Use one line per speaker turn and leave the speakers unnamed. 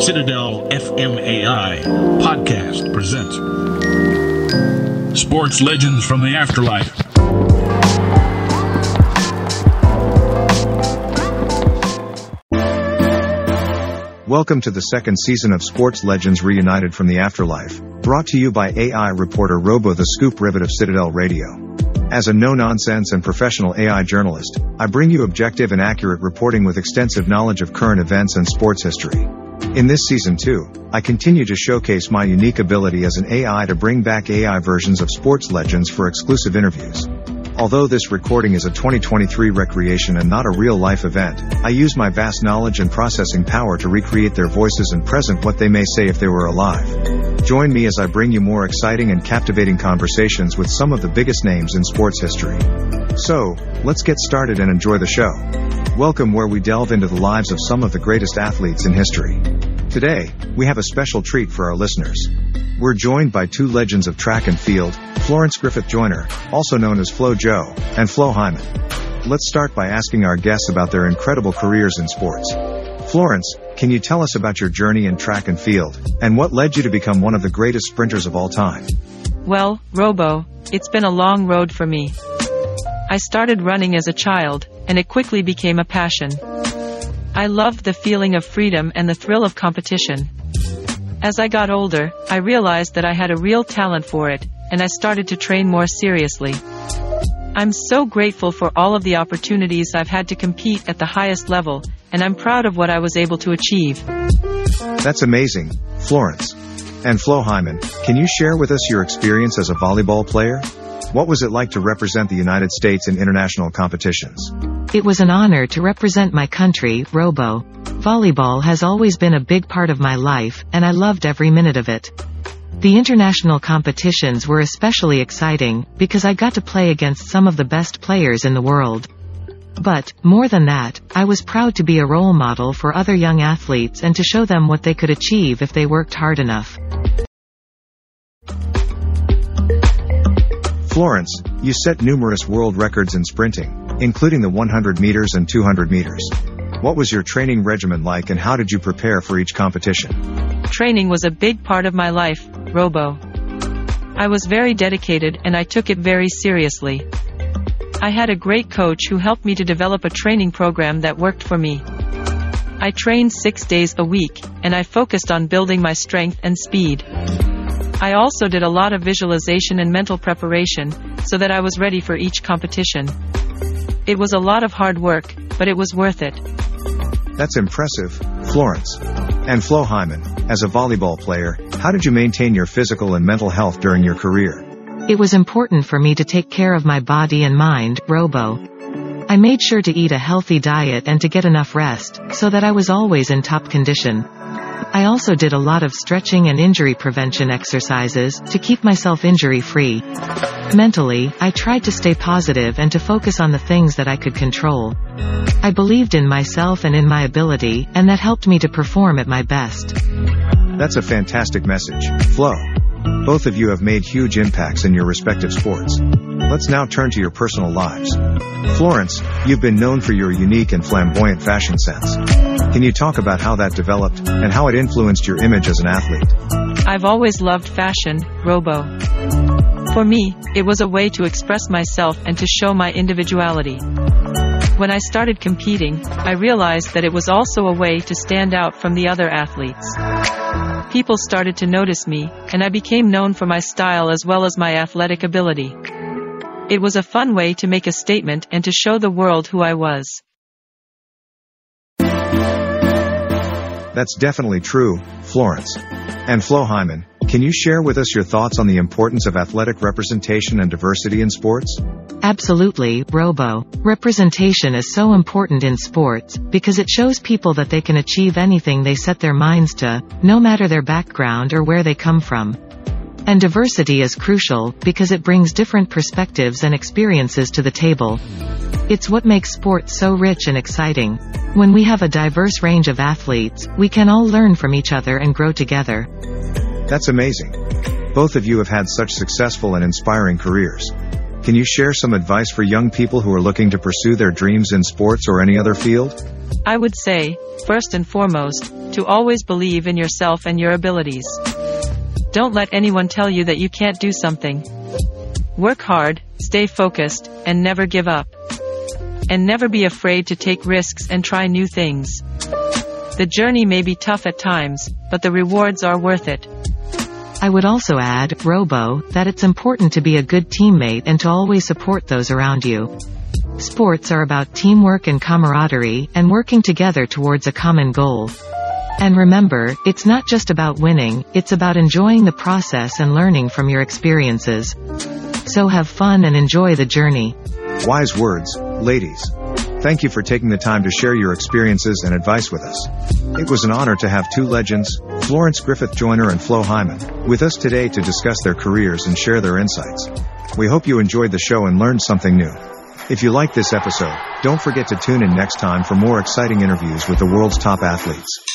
Citadel FMAI podcast presents Sports Legends from the Afterlife.
Welcome to the second season of Sports Legends Reunited from the Afterlife, brought to you by AI reporter Robo the Scoop Rivet of Citadel Radio. As a no-nonsense and professional AI journalist, I bring you objective and accurate reporting with extensive knowledge of current events and sports history. In this season 2, I continue to showcase my unique ability as an AI to bring back AI versions of sports legends for exclusive interviews. Although this recording is a 2023 recreation and not a real life event, I use my vast knowledge and processing power to recreate their voices and present what they may say if they were alive. Join me as I bring you more exciting and captivating conversations with some of the biggest names in sports history. So, let's get started and enjoy the show. Welcome where we delve into the lives of some of the greatest athletes in history. Today, we have a special treat for our listeners. We're joined by two legends of track and field, Florence Griffith Joyner, also known as Flo Jo, and Flo Hyman. Let's start by asking our guests about their incredible careers in sports. Florence, can you tell us about your journey in track and field, and what led you to become one of the greatest sprinters of all time?
Well, Robo, it's been a long road for me. I started running as a child, and it quickly became a passion. I loved the feeling of freedom and the thrill of competition. As I got older, I realized that I had a real talent for it, and I started to train more seriously. I'm so grateful for all of the opportunities I've had to compete at the highest level, and I'm proud of what I was able to achieve.
That's amazing, Florence. And Flo Hyman, can you share with us your experience as a volleyball player? What was it like to represent the United States in international competitions?
It was an honor to represent my country, Robo. Volleyball has always been a big part of my life, and I loved every minute of it. The international competitions were especially exciting, because I got to play against some of the best players in the world. But, more than that, I was proud to be a role model for other young athletes and to show them what they could achieve if they worked hard enough.
Florence, you set numerous world records in sprinting, including the 100 meters and 200 meters. What was your training regimen like and how did you prepare for each competition?
Training was a big part of my life, Robo. I was very dedicated and I took it very seriously. I had a great coach who helped me to develop a training program that worked for me. I trained six days a week, and I focused on building my strength and speed. I also did a lot of visualization and mental preparation, so that I was ready for each competition. It was a lot of hard work, but it was worth it.
That's impressive, Florence. And Flo Hyman, as a volleyball player, how did you maintain your physical and mental health during your career?
It was important for me to take care of my body and mind, Robo. I made sure to eat a healthy diet and to get enough rest, so that I was always in top condition. I also did a lot of stretching and injury prevention exercises to keep myself injury free. Mentally, I tried to stay positive and to focus on the things that I could control. I believed in myself and in my ability, and that helped me to perform at my best.
That's a fantastic message, Flo. Both of you have made huge impacts in your respective sports. Let's now turn to your personal lives. Florence, you've been known for your unique and flamboyant fashion sense. Can you talk about how that developed and how it influenced your image as an athlete?
I've always loved fashion, Robo. For me, it was a way to express myself and to show my individuality. When I started competing, I realized that it was also a way to stand out from the other athletes. People started to notice me, and I became known for my style as well as my athletic ability. It was a fun way to make a statement and to show the world who I was.
That's definitely true, Florence. And Flo Hyman, Can you share with us your thoughts on the importance of athletic representation and diversity in sports?
Absolutely, Robo. Representation is so important in sports, because it shows people that they can achieve anything they set their minds to, no matter their background or where they come from. And diversity is crucial, because it brings different perspectives and experiences to the table. It's what makes sports so rich and exciting. When we have a diverse range of athletes, we can all learn from each other and grow together.
That's amazing. Both of you have had such successful and inspiring careers. Can you share some advice for young people who are looking to pursue their dreams in sports or any other field?
I would say, first and foremost, to always believe in yourself and your abilities. Don't let anyone tell you that you can't do something. Work hard, stay focused, and never give up. And never be afraid to take risks and try new things. The journey may be tough at times, but the rewards are worth it.
I would also add, Robo, that it's important to be a good teammate and to always support those around you. Sports are about teamwork and camaraderie, and working together towards a common goal. And remember, it's not just about winning, it's about enjoying the process and learning from your experiences. So have fun and enjoy the journey.
Wise words, ladies. Thank you for taking the time to share your experiences and advice with us. It was an honor to have two legends, Florence Griffith Joyner and Flo Hyman, with us today to discuss their careers and share their insights. We hope you enjoyed the show and learned something new. If you liked this episode, don't forget to tune in next time for more exciting interviews with the world's top athletes.